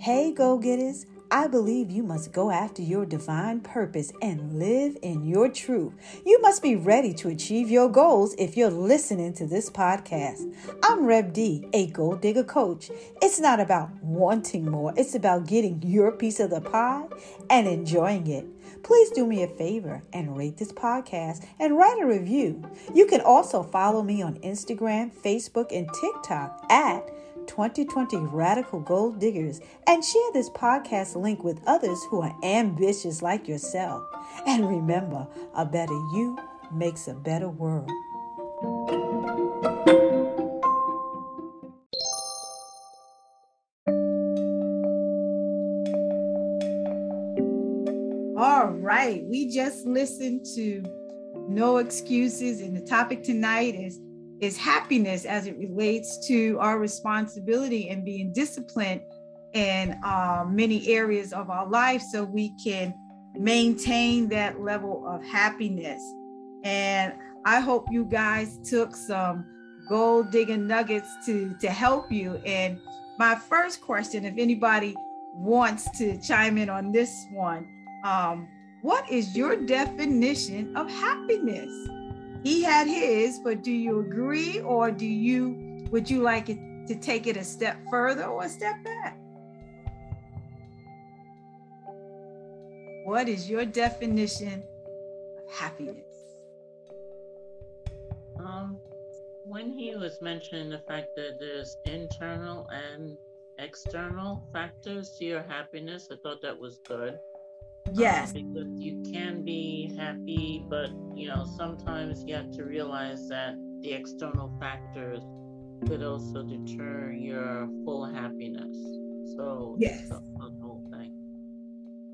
Hey, go getters. I believe you must go after your divine purpose and live in your truth. You must be ready to achieve your goals if you're listening to this podcast. I'm Reb D, a gold digger coach. It's not about wanting more, it's about getting your piece of the pie and enjoying it. Please do me a favor and rate this podcast and write a review. You can also follow me on Instagram, Facebook, and TikTok at 2020 Radical Gold Diggers and share this podcast link with others who are ambitious like yourself. And remember, a better you makes a better world. All right, we just listened to No Excuses, and the topic tonight is is happiness as it relates to our responsibility and being disciplined in uh, many areas of our life so we can maintain that level of happiness. And I hope you guys took some gold digging nuggets to, to help you. And my first question, if anybody wants to chime in on this one, um, what is your definition of happiness? He had his, but do you agree or do you would you like it to take it a step further or a step back? What is your definition of happiness? Um, when he was mentioning the fact that there's internal and external factors to your happiness, I thought that was good. Yes. Um, because you can be happy, but you know, sometimes you have to realize that the external factors could also deter your full happiness. So yes, the whole thing.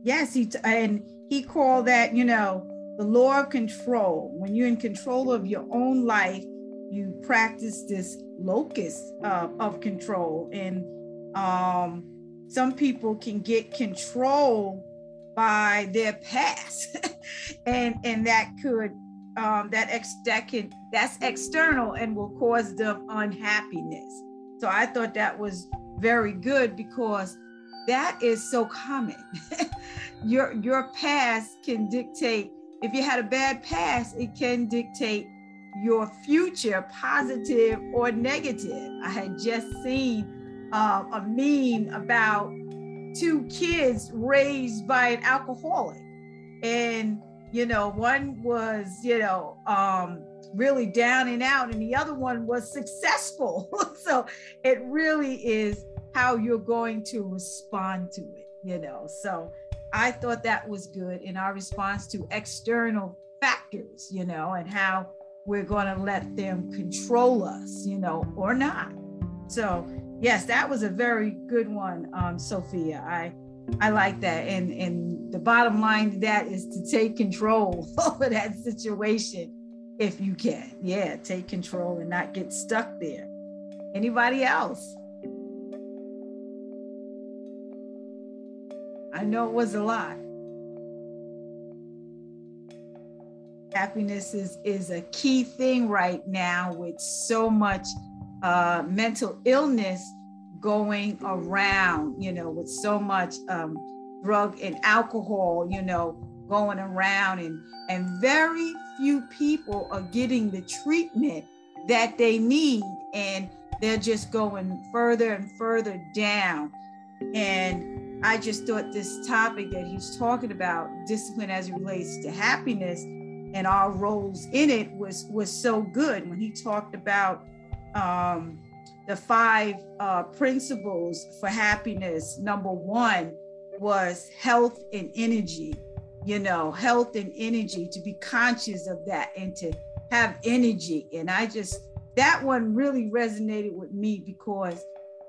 Yes, he t- and he called that, you know, the law of control. When you're in control of your own life, you practice this locus uh, of control, and um, some people can get control by their past. And and that could um, that ex that can that's external and will cause them unhappiness. So i thought that was very good because that is so common. Your your past can dictate if you had a bad past it can dictate your future positive or negative. I had just seen uh, a meme about two kids raised by an alcoholic. And, you know, one was, you know, um, really down and out, and the other one was successful. so it really is how you're going to respond to it, you know. So I thought that was good in our response to external factors, you know, and how we're going to let them control us, you know, or not. So yes, that was a very good one, um, Sophia. I I like that. And and the bottom line to that is to take control over that situation if you can. Yeah, take control and not get stuck there. Anybody else? I know it was a lot. Happiness is, is a key thing right now with so much uh, mental illness going around, you know, with so much um, drug and alcohol, you know, going around, and and very few people are getting the treatment that they need, and they're just going further and further down. And I just thought this topic that he's talking about, discipline as it relates to happiness and our roles in it, was was so good when he talked about um, the five uh, principles for happiness. Number one was health and energy, you know, health and energy, to be conscious of that and to have energy. And I just, that one really resonated with me because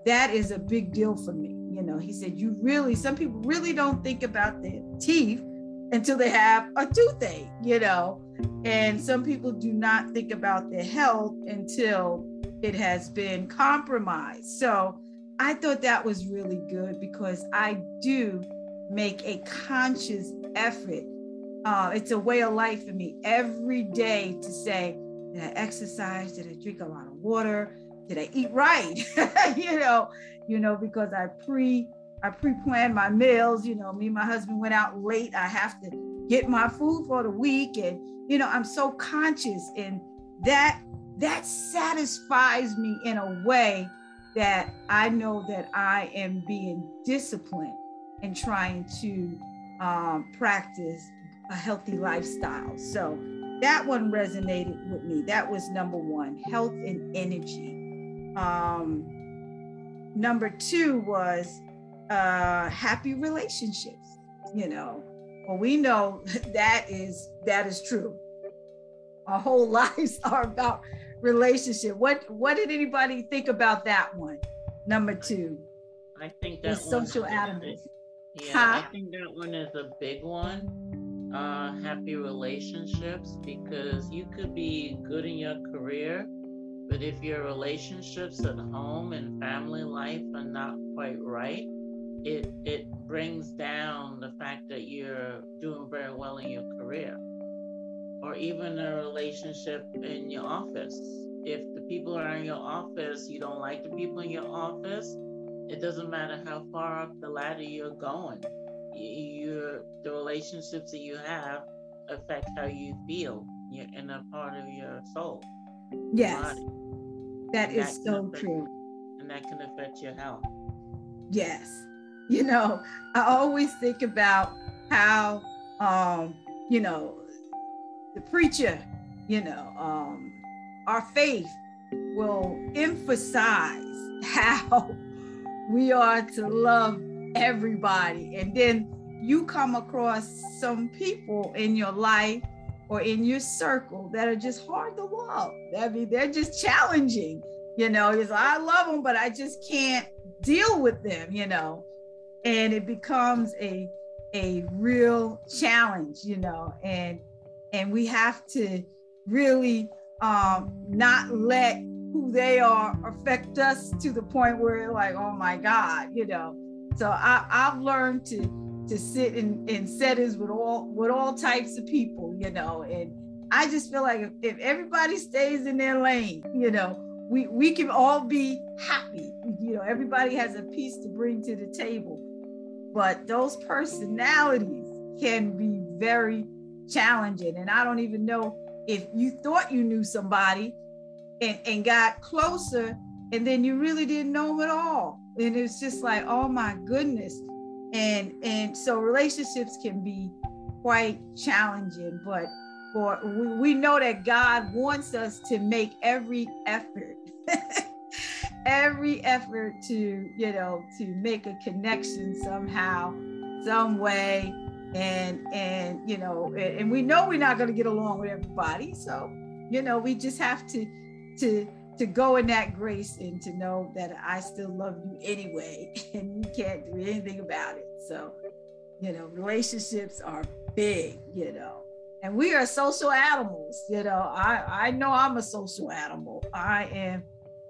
that is a big deal for me. You know, he said, you really, some people really don't think about their teeth until they have a toothache, you know, and some people do not think about their health until it has been compromised. So I thought that was really good because I do make a conscious effort. Uh, it's a way of life for me every day to say, did I exercise? Did I drink a lot of water? Did I eat right? you know, you know, because I pre I pre-planned my meals. You know, me and my husband went out late. I have to get my food for the week, and you know, I'm so conscious, and that that satisfies me in a way that I know that I am being disciplined and trying to um, practice a healthy lifestyle. So that one resonated with me. That was number one, health and energy. Um, number two was uh, happy relationships. You know, well, we know that is that is true. Our whole lives are about relationship. What what did anybody think about that one? Number two. I think that social animals. Yeah, huh? I think that one is a big one. Uh, happy relationships because you could be good in your career, but if your relationships at home and family life are not quite right, it it brings down the fact that you're doing very well in your career or even a relationship in your office. If the people are in your office you don't like the people in your office it doesn't matter how far up the ladder you're going. You the relationships that you have affect how you feel you're in a part of your soul. Yes. That is that so affect, true. And that can affect your health. Yes. You know i always think about how um you know the preacher you know um our faith will emphasize how we are to love everybody. And then you come across some people in your life or in your circle that are just hard to love. I mean they're just challenging you know it's i love them but i just can't deal with them you know. And it becomes a a real challenge you know and and we have to really um not let who they are affect us to the point where like oh my god you know. So i i've learned to to sit in in settings with all with all types of people you know. And i just feel like if, if everybody stays in their lane you know we we can all be happy. You know everybody has a piece to bring to the table. But those personalities can be very challenging. And I don't even know if you thought you knew somebody and, and got closer and then you really didn't know at all. And it's just like, oh my goodness. And and so relationships can be quite challenging, but for we, we know that God wants us to make every effort every effort to you know to make a connection somehow some way and and you know and, we know we're not going to get along with everybody so you know we just have to to to go in that grace and to know that I still love you anyway and you can't do anything about it so you know relationships are big you know and we are social animals you know I I know I'm a social animal I am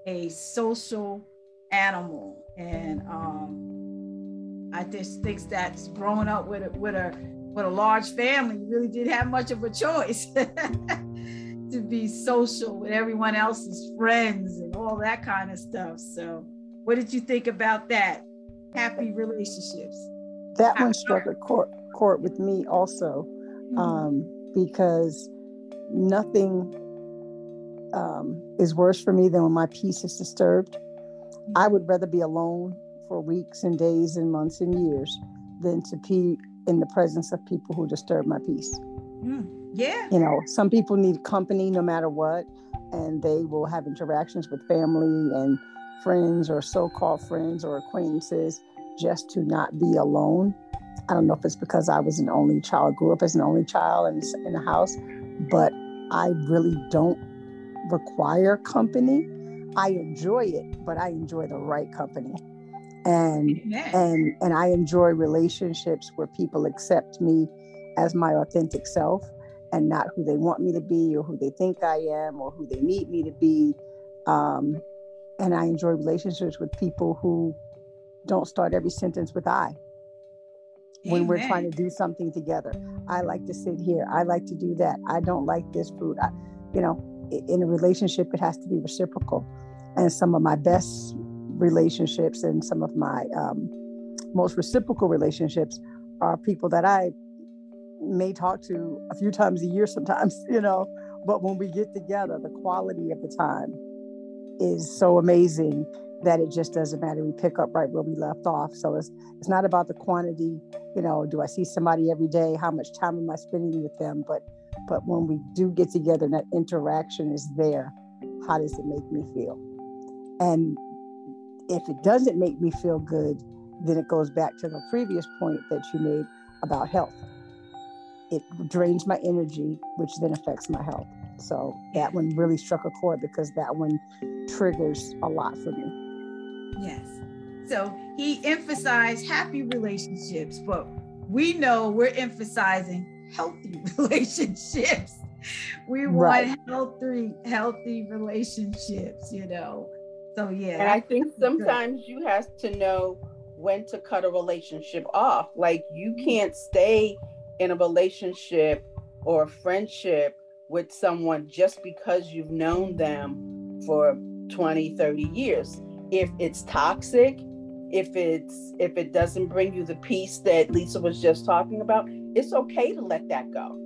a social animal. And um, I just think that's growing up with a, with a with a large family, you really didn't have much of a choice to be social with everyone else's friends and all that kind of stuff. So, what did you think about that? Happy relationships. That one struck a court, court with me also, mm-hmm. um, because nothing um, is worse for me than when my peace is disturbed. I would rather be alone for weeks and days and months and years than to be in the presence of people who disturb my peace. Mm, yeah. You know, some people need company no matter what, and they will have interactions with family and friends or so called friends or acquaintances just to not be alone. I don't know if it's because I was an only child, grew up as an only child in, in the house, but I really don't require company. I enjoy it, but I enjoy the right company. And and and I enjoy relationships where people accept me as my authentic self and not who they want me to be or who they think I am or who they need me to be. Um, and I enjoy relationships with people who don't start every sentence with I. When Amen. we're trying to do something together, I like to sit here. I like to do that. I don't like this food. I, you know, in a relationship, it has to be reciprocal. And some of my best relationships and some of my um, most reciprocal relationships are people that I may talk to a few times a year sometimes, you know, but when we get together, the quality of the time is so amazing that it just doesn't matter. We pick up right where we left off. So it's it's not about the quantity, you know, do I see somebody every day? How much time am I spending with them? But but when we do get together and that interaction is there, how does it make me feel? And if it doesn't make me feel good, then it goes back to the previous point that you made about health. It drains my energy, which then affects my health. So that one really struck a chord because that one triggers a lot for me. Yes. So he emphasized happy relationships, but we know we're emphasizing healthy relationships. We want right. healthy, healthy relationships, you know. So yeah. And I think sometimes good. you have to know when to cut a relationship off. Like you mm-hmm. can't stay in a relationship or a friendship with someone just because you've known them for 20, 30 years. If it's toxic, if it's if it doesn't bring you the peace that Lisa was just talking about, it's okay to let that go.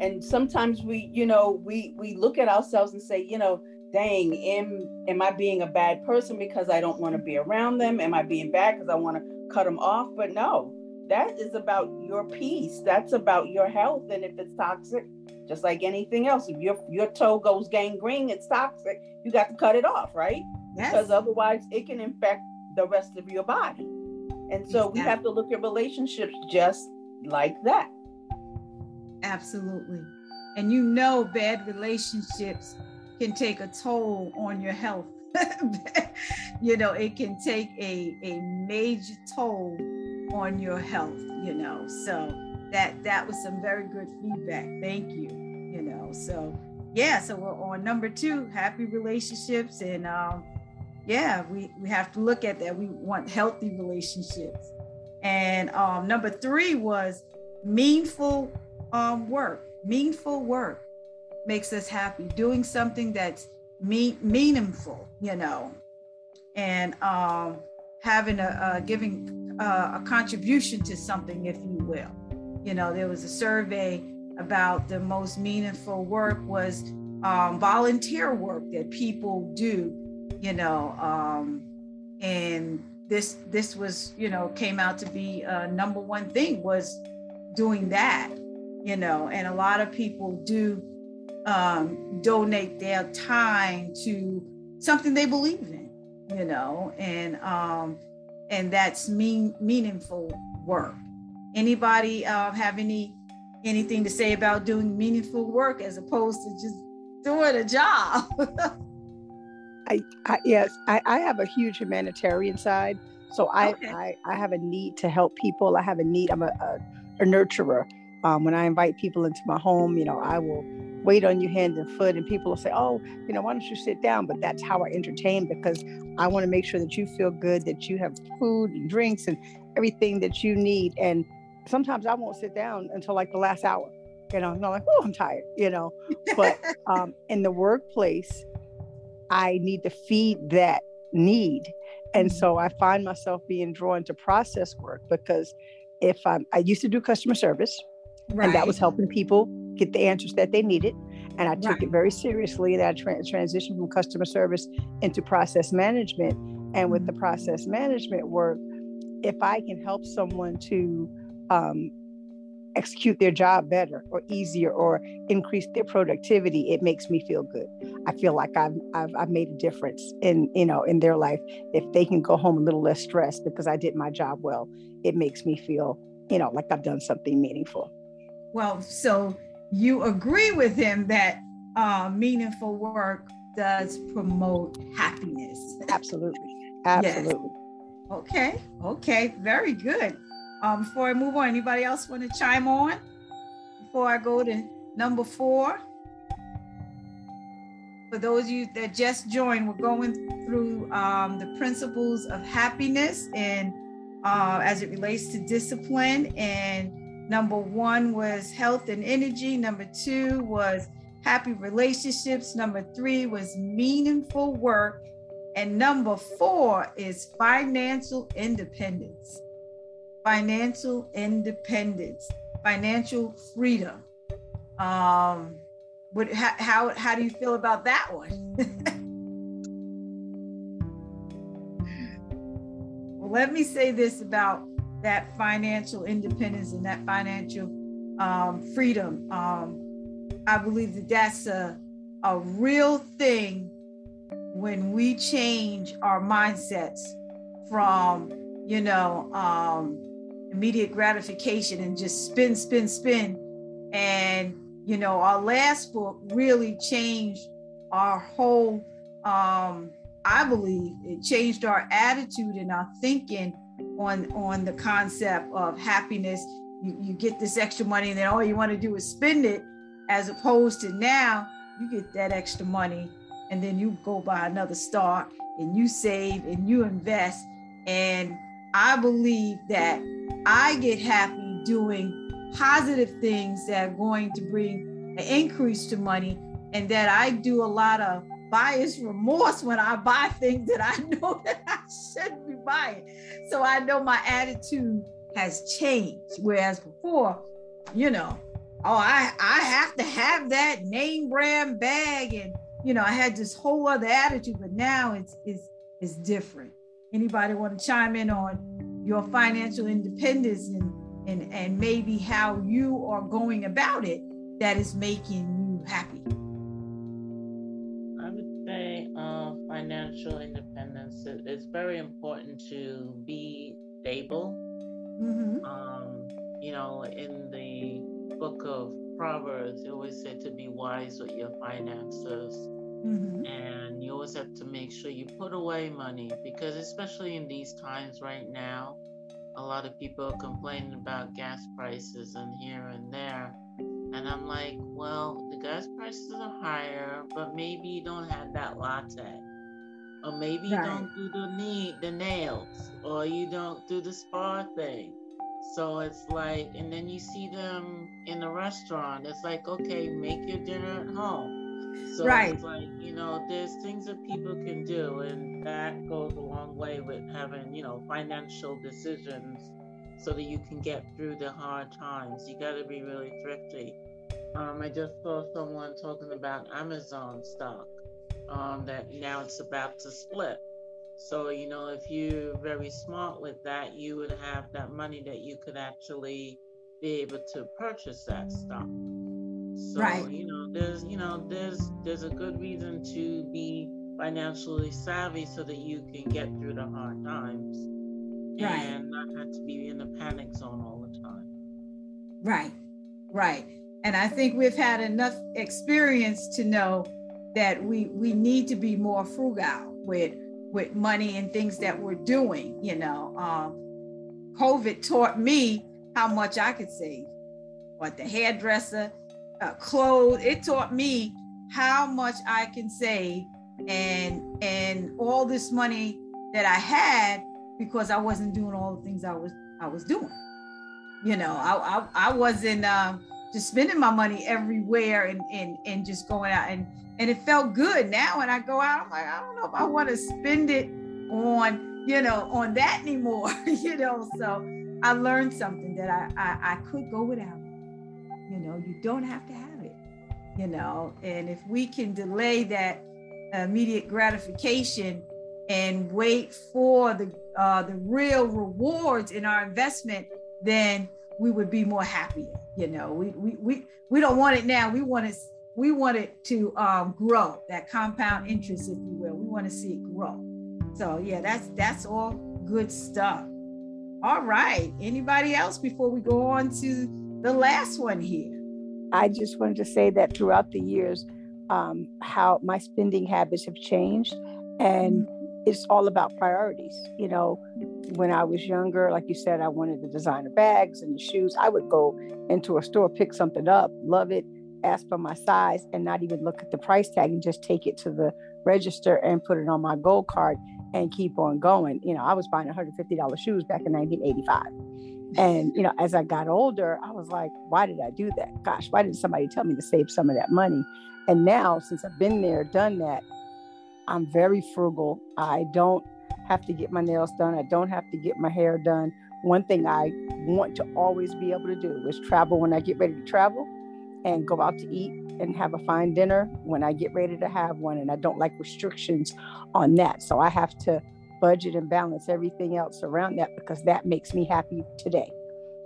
And sometimes we, you know, we we look at ourselves and say, you know, dang, am am I being a bad person because I don't want to be around them? Am I being bad because I want to cut them off? But no, that is about your peace. That's about your health. And if it's toxic, just like anything else, if your your toe goes gangrene, it's toxic. You got to cut it off, right? Yes. Because otherwise, it can infect the rest of your body. And so exactly. we have to look at relationships just like that. Absolutely. And you know, bad relationships can take a toll on your health. you know, it can take a, a major toll on your health, you know. So that that was some very good feedback. Thank you. You know, so yeah, so we're on number two, happy relationships. And um, yeah, we, we have to look at that. We want healthy relationships. And um, number three was meaningful um, work. Meaningful work makes us happy. Doing something that's mean, meaningful, you know, and um, having a, a giving uh, a contribution to something, if you will. You know, there was a survey about the most meaningful work was um, volunteer work that people do. You know, um, and this this was you know came out to be a number one thing was doing that. You know, and a lot of people do um, donate their time to something they believe in, you know, and um, and that's mean meaningful work. Anybody uh, have any anything to say about doing meaningful work as opposed to just doing a job? I, I, yes, I, I have a huge humanitarian side. So I, okay. I, I have a need to help people. I have a need. I'm a, a, a nurturer. Um, when I invite people into my home, you know, I will wait on you hand and foot and people will say oh you know why don't you sit down but that's how i entertain because i want to make sure that you feel good that you have food and drinks and everything that you need and sometimes i won't sit down until like the last hour you know and i'm like oh i'm tired you know but um, in the workplace i need to feed that need and mm-hmm. so i find myself being drawn to process work because if i'm i used to do customer service right. and that was helping people get the answers that they needed. And I took right. it very seriously that I tra- transitioned from customer service into process management. And with the process management work, if I can help someone to um, execute their job better or easier or increase their productivity, it makes me feel good. I feel like I've, I've, I've made a difference in, you know, in their life. If they can go home a little less stressed because I did my job well, it makes me feel, you know, like I've done something meaningful. Well, so you agree with him that uh, meaningful work does promote happiness. Absolutely. Absolutely. Yes. Okay. Okay. Very good. Um, before I move on, anybody else want to chime on before I go to number four? For those of you that just joined, we're going through um, the principles of happiness and uh, as it relates to discipline and Number one was health and energy. Number two was happy relationships. Number three was meaningful work. And number four is financial independence. financial independence, financial freedom. Um, what, how, how, how do you feel about that one? well, let me say this about that financial independence and that financial um, freedom. Um, I believe that that's a, a real thing when we change our mindsets from, you know, um, immediate gratification and just spin, spin, spin. And, you know, our last book really changed our whole, um, I believe it changed our attitude and our thinking on, on the concept of happiness. You, you get this extra money and then all you want to do is spend it, as opposed to now you get that extra money and then you go buy another stock and you save and you invest. And I believe that I get happy doing positive things that are going to bring an increase to money, and that I do a lot of buyer's remorse when I buy things that I know that I shouldn't be buying. So I know my attitude has changed. Whereas before, you know, oh, I I have to have that name brand bag and you know, I had this whole other attitude, but now it's it's it's different. Anybody want to chime in on your financial independence and and and maybe how you are going about it that is making you happy? Financial independence. It's very important to be stable. Mm-hmm. Um, you know, in the book of Proverbs, it always said to be wise with your finances. Mm-hmm. And you always have to make sure you put away money because, especially in these times right now, a lot of people are complaining about gas prices and here and there. And I'm like, well, the gas prices are higher, but maybe you don't have that latte. Or maybe you right. don't do the knee, the nails, or you don't do the spa thing. So it's like, and then you see them in the restaurant. It's like, okay, make your dinner at home so right. it's like, you know, there's things that people can do, and that goes a long way with having, you know, financial decisions so that you can get through the hard times. You got to be really thrifty. Um, I just saw someone talking about Amazon stock um, that now it's about to split. So, you know, if you're very smart with that, you would have that money that you could actually be able to purchase that stock. So, right. you know, there's, you know, there's there's a good reason to be financially savvy so that you can get through the hard times right. and not have to be in the panic zone all the time. Right. Right. And I think we've had enough experience to know that we we need to be more frugal with with money and things that we're doing. You know, um, COVID taught me how much I could save. What the hairdresser, uh, clothes. It taught me how much I can save and and all this money that I had because I wasn't doing all the things I was I was doing. You know, I I, I wasn't um, just spending my money everywhere and and and just going out and and it felt good. Now when I go out, I'm like I don't know if I want to spend it on you know on that anymore. you know, so I learned something that I I, I could go without. You know, you don't have to have it, you know, and if we can delay that immediate gratification and wait for the uh, the real rewards in our investment, then we would be more happier. You know, we we we, we don't want it now. We want it we want it to um, grow that compound interest, if you will. We want to see it grow. So yeah, that's that's all good stuff. All right. Anybody else before we go on to the last one here. I just wanted to say that throughout the years, um, how my spending habits have changed. And mm-hmm. It's all about priorities. You know, when I was younger, like you said, I wanted the designer bags and the shoes. I would go into a store, pick something up, love it, ask for my size, and not even look at the price tag and just take it to the register and put it on my gold card and keep on going. You know, I was buying $150 shoes back in 1985. And, you know, as I got older, I was like, why did I do that? Gosh, why didn't somebody tell me to save some of that money? And now, since I've been there, done that, I'm very frugal. I don't have to get my nails done. I don't have to get my hair done one thing I want to always be able to do is travel when I get ready to travel and go out to eat and have a fine dinner when I get ready to have one. And I don't like restrictions on that. So I have to budget and balance everything else around that because that makes me happy today.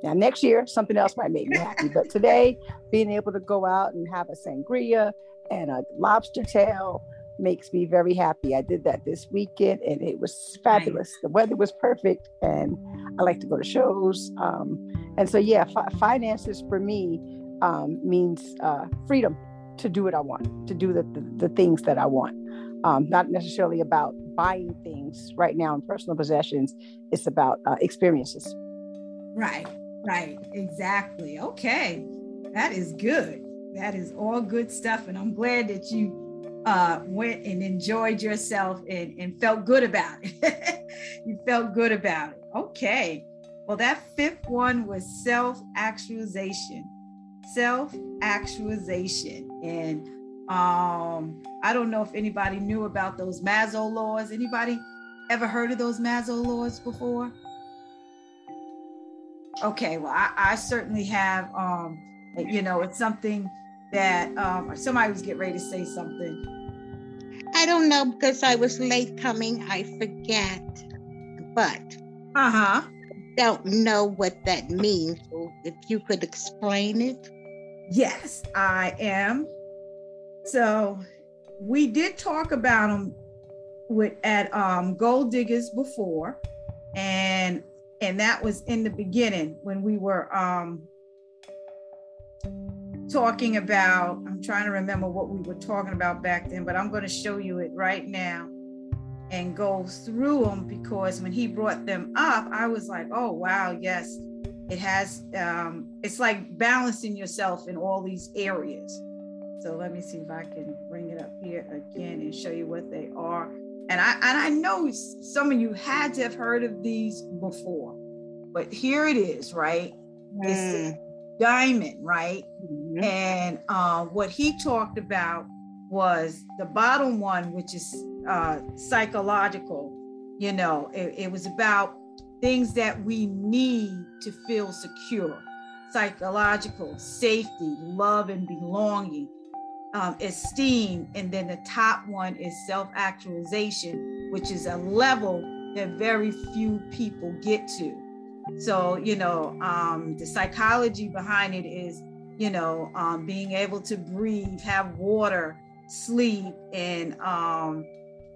Now, next year, something else might make me happy. But today, being able to go out and have a sangria and a lobster tail makes me very happy. I did that this weekend and it was fabulous. Nice. The weather was perfect and I like to go to shows. Um, and so, yeah, fi- finances for me um, means uh, freedom to do what I want, to do the, the, the things that I want. Um, not necessarily about buying things right now in personal possessions, it's about uh, experiences. Right, right, exactly. Okay, that is good. That is all good stuff. And I'm glad that you uh, went and enjoyed yourself and, and felt good about it. you felt good about it. Okay. Well, that fifth one was self actualization. Self actualization. And um, I don't know if anybody knew about those Maslow laws. Anybody ever heard of those Maslow laws before? Okay, well, I, I certainly have. Um, you know, it's something that um, somebody was getting ready to say something I don't know because I was late coming. I forget. But uh huh. Don't know what that means. So if you could explain it. Yes, I am. So we did talk about them with at um, Gold Diggers before, and and that was in the beginning when we were um, talking about, I'm trying to remember what we were talking about back then, but I'm going to show you it right now and go through them because when he brought them up, I was like, oh, wow, yes, it has, um, it's like balancing yourself in all these areas. So let me see if I can bring it up here again and show you what they are. And I and I know some of you had to have heard of these before, but here it is, right? Mm diamond, right? Mm-hmm. And uh, what he talked about was the bottom one, which is uh, psychological. You know, it, it was about things that we need to feel secure psychological, safety, love, and belonging. Um, esteem, and then the top one is self actualization, which is a level that very few people get to. So, you know, um, the psychology behind it is, you know, um, being able to breathe, have water, sleep, and um,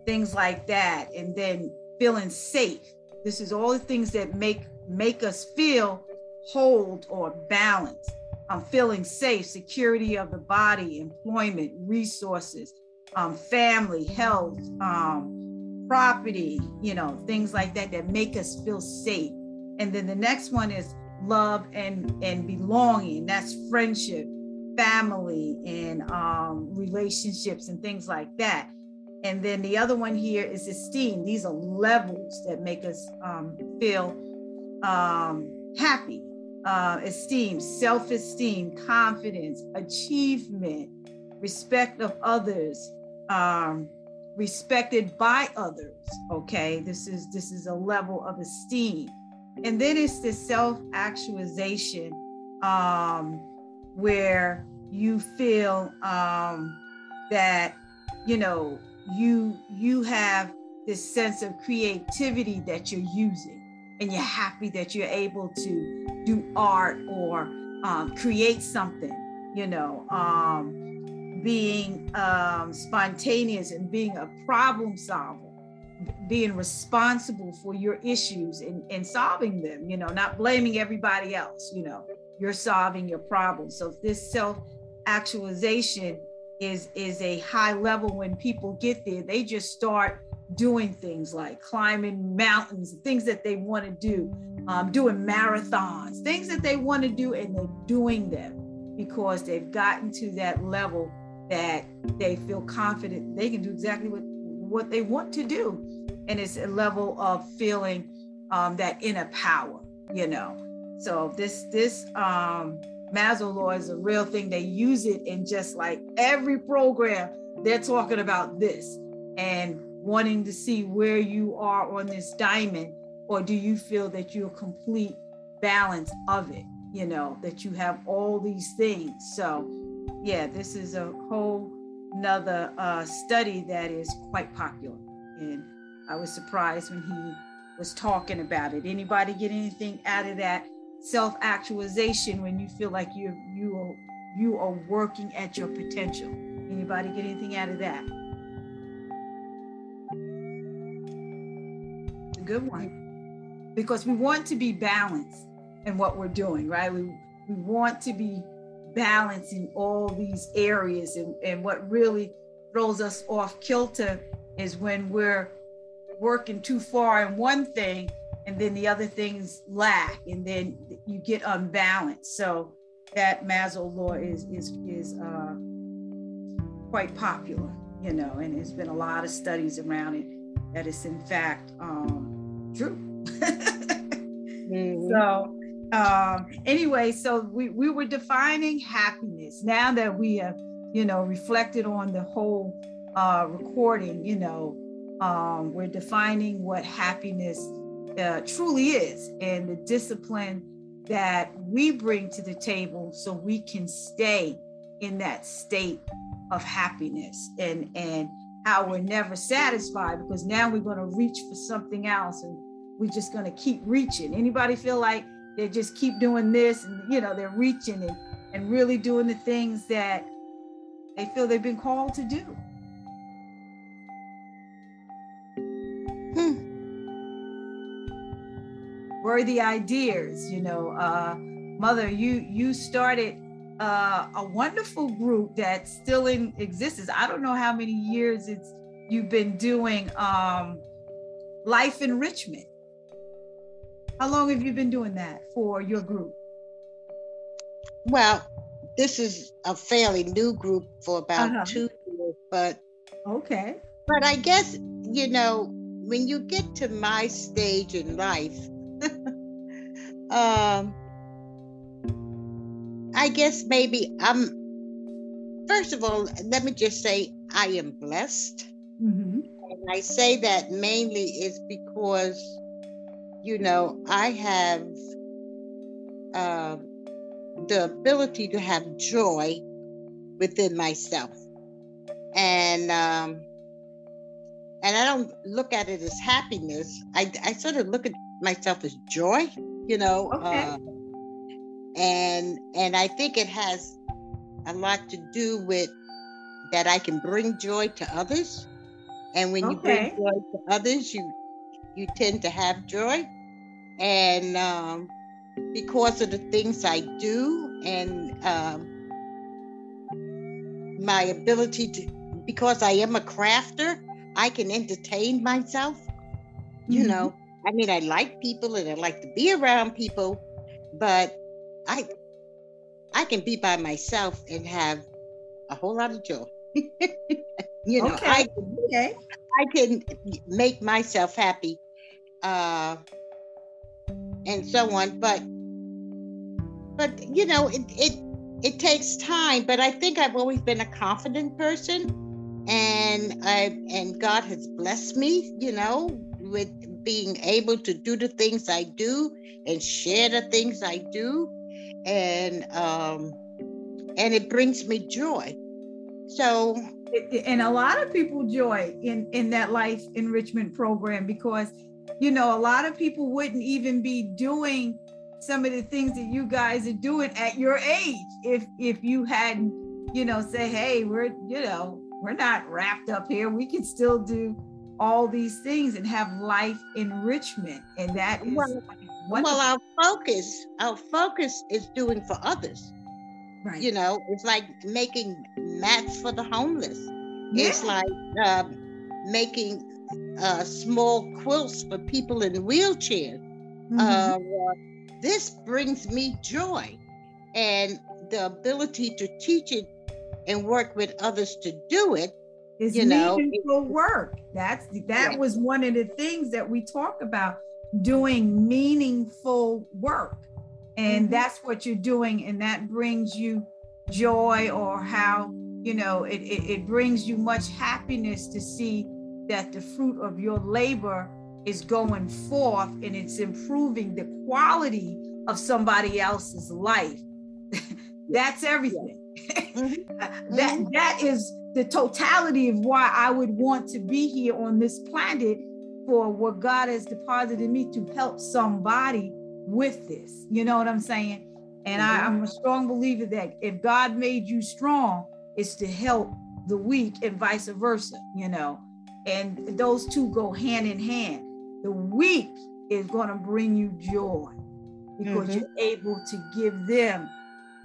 things like that, and then feeling safe. This is all the things that make make us feel hold or balance. Um, feeling safe, security of the body, employment, resources, um, family, health, um, property, you know, things like that that make us feel safe and then the next one is love and and belonging. That's friendship family and um, relationships and things like that. And then the other one here is esteem. These are levels that make us um, feel um, happy. Uh, esteem self-esteem confidence achievement respect of others um, respected by others okay? This is this is a level of esteem and then it's the self actualization um, where you feel um, that you know you you have this sense of creativity that you're using and you're happy that you're able to do art or um, create something you know um, being um, spontaneous and being a problem solver being responsible for your issues and, and solving them, you know, not blaming everybody else, you know, you're solving your problems. So this self-actualization is is a high level when people get there, they just start doing things like climbing mountains, things that they want to do, um, doing marathons, things that they want to do, and they're doing them because they've gotten to that level that they feel confident they can do exactly what what they want to do. And it's a level of feeling um, that inner power, you know. So this this um, Maslow law is a real thing. They use it in just like every program. They're talking about this and wanting to see where you are on this diamond or do you feel that you're complete balance of it you know that you have all these things so yeah this is a whole another uh, study that is quite popular and i was surprised when he was talking about it. Anybody get anything out of that self-actualization when you feel like you you are you are working at your potential? Anybody get anything out of that? A good one. Because we want to be balanced in what we're doing right? We we want to be balanced in all these areas and, and what really throws us off kilter is when we're working too far in one thing and then the other things lack and then you get unbalanced. So that Maslow law is is is uh, quite popular you know and there's been a lot of studies around it that is in fact um, true. Mm-hmm. so um, anyway so we, we were defining happiness. Now that we have you know reflected on the whole uh, recording you know um, we're defining what happiness uh, truly is and the discipline that we bring to the table so we can stay in that state of happiness and and how we're never satisfied because now we're going to reach for something else and we're just going to keep reaching. Anybody feel like they just keep doing this and you know they're reaching and, and really doing the things that they feel they've been called to do worthy ideas you know uh, mother you you started uh, a wonderful group that's still in existence i don't know how many years it's you've been doing um, life enrichment. How long have you been doing that for your group? Well this is a fairly new group for about uh-huh. two years but okay. but i guess you know when you get to my stage in life um, I guess maybe I'm. First of all, let me just say I am blessed. Mm-hmm. And I say that mainly is because, you know, I have uh, the ability to have joy within myself, and um, and I don't look at it as happiness. I I sort of look at myself as joy you know okay. uh, and and i think it has a lot to do with that i can bring joy to others and when okay. you bring joy to others you you tend to have joy and um, because of the things i do and um, my ability to because i am a crafter i can entertain myself you mm-hmm. know I mean, I like people and I like to be around people, but I I can be by myself and have a whole lot of joy. you know, okay. I, okay. I can make myself happy, uh, and so on. But but you know, it it it takes time. But I think I've always been a confident person, and I and God has blessed me. You know, with being able to do the things I do and share the things I do, and um, and it brings me joy. So, and a lot of people joy in in that life enrichment program because you know a lot of people wouldn't even be doing some of the things that you guys are doing at your age if if you hadn't you know say hey we're you know we're not wrapped up here we can still do all these things and have life enrichment. And that is well, well our focus, our focus is doing for others. Right. You know, it's like making mats for the homeless. Yeah. It's like uh, making uh, small quilts for people in wheelchairs. Mm-hmm. Uh, this brings me joy and the ability to teach it and work with others to do it is you know, meaningful work. That's that yeah. was one of the things that we talk about doing meaningful work. And mm-hmm. that's what you're doing, and that brings you joy or how you know it, it, it brings you much happiness to see that the fruit of your labor is going forth and it's improving the quality of somebody else's life. That's everything. Mm-hmm. that that is the totality of why I would want to be here on this planet for what God has deposited me to help somebody with this. You know what I'm saying? And I, I'm a strong believer that if God made you strong, it's to help the weak and vice versa, you know. And those two go hand in hand. The weak is going to bring you joy because mm-hmm. you're able to give them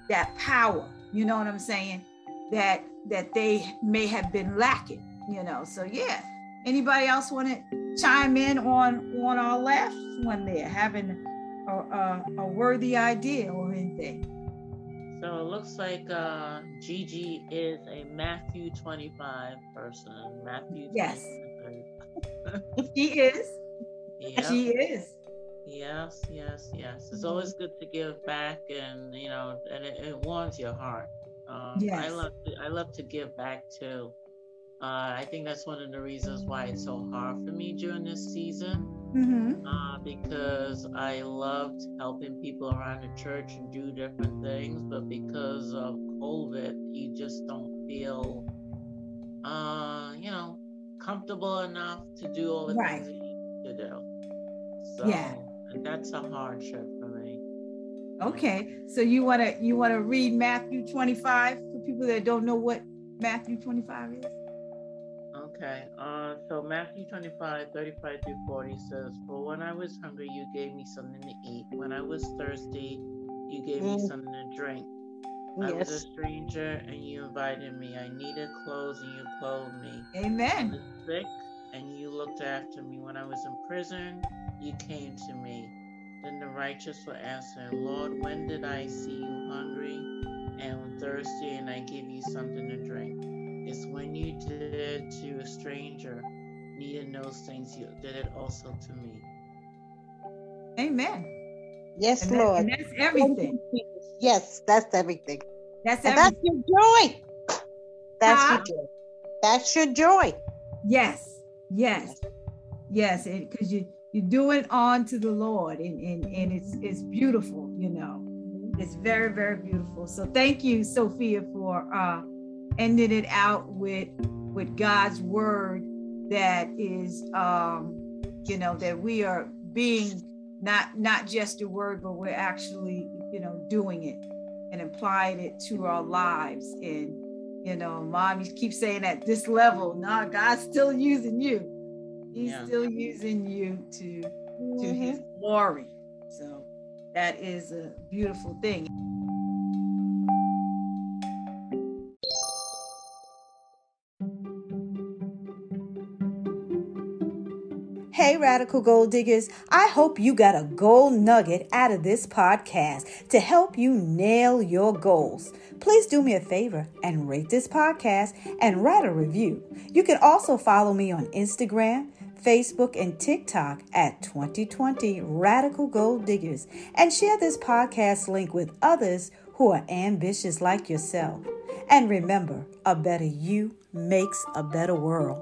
that power, you know what I'm saying? That that they may have been lacking, you know. So yeah. Anybody else want to chime in on on our last one there, having a, a, a worthy idea or anything? So it looks like uh, Gigi is a Matthew 25 person. Matthew. Yes. she is. Yep. She is. Yes, yes, yes. It's always good to give back, and you know, and it, it warms your heart. Um, yes. I love to, I love to give back too. Uh, I think that's one of the reasons why it's so hard for me during this season. Mm-hmm. Uh, because I loved helping people around the church and do different things, but because of COVID, you just don't feel, uh, you know, comfortable enough to do all the right. things you need to do. So, yeah, that's a hardship. Okay, so you want to you want to read Matthew 25 for people that don't know what Matthew 25 is? Okay. Uh, so Matthew 25, 35 through 40 says, For when I was hungry, you gave me something to eat. When I was thirsty, you gave mm. me something to drink. Yes. I was a stranger and you invited me. I needed clothes and you clothed me. Amen. I was sick and you looked after me. When I was in prison, you came to me. Then the righteous will answer, Lord, when did I see you hungry and thirsty and I give you something to drink? It's when you did it to a stranger, needing those things, you did it also to me. Amen. Yes, and Lord. That, that's everything. Yes, that's everything. That's everything. That's your joy. That's huh? your joy. That's your joy. Yes. Yes. Yes. Because you you do it on to the Lord, and and, and it's it's beautiful. You know, it's very very beautiful. So thank you, Sophia, for uh, ended it out with with God's word that is um you know that we are being not not just a word but we're actually you know doing it and applying it to our lives and you know mom you keep saying at this level nah god's still using you he's yeah. still using you to mm-hmm. to his glory so that is a beautiful thing Hey, Radical Gold Diggers, I hope you got a gold nugget out of this podcast to help you nail your goals. Please do me a favor and rate this podcast and write a review. You can also follow me on Instagram, Facebook, and TikTok at 2020 Radical Gold Diggers and share this podcast link with others who are ambitious like yourself. And remember, a better you makes a better world.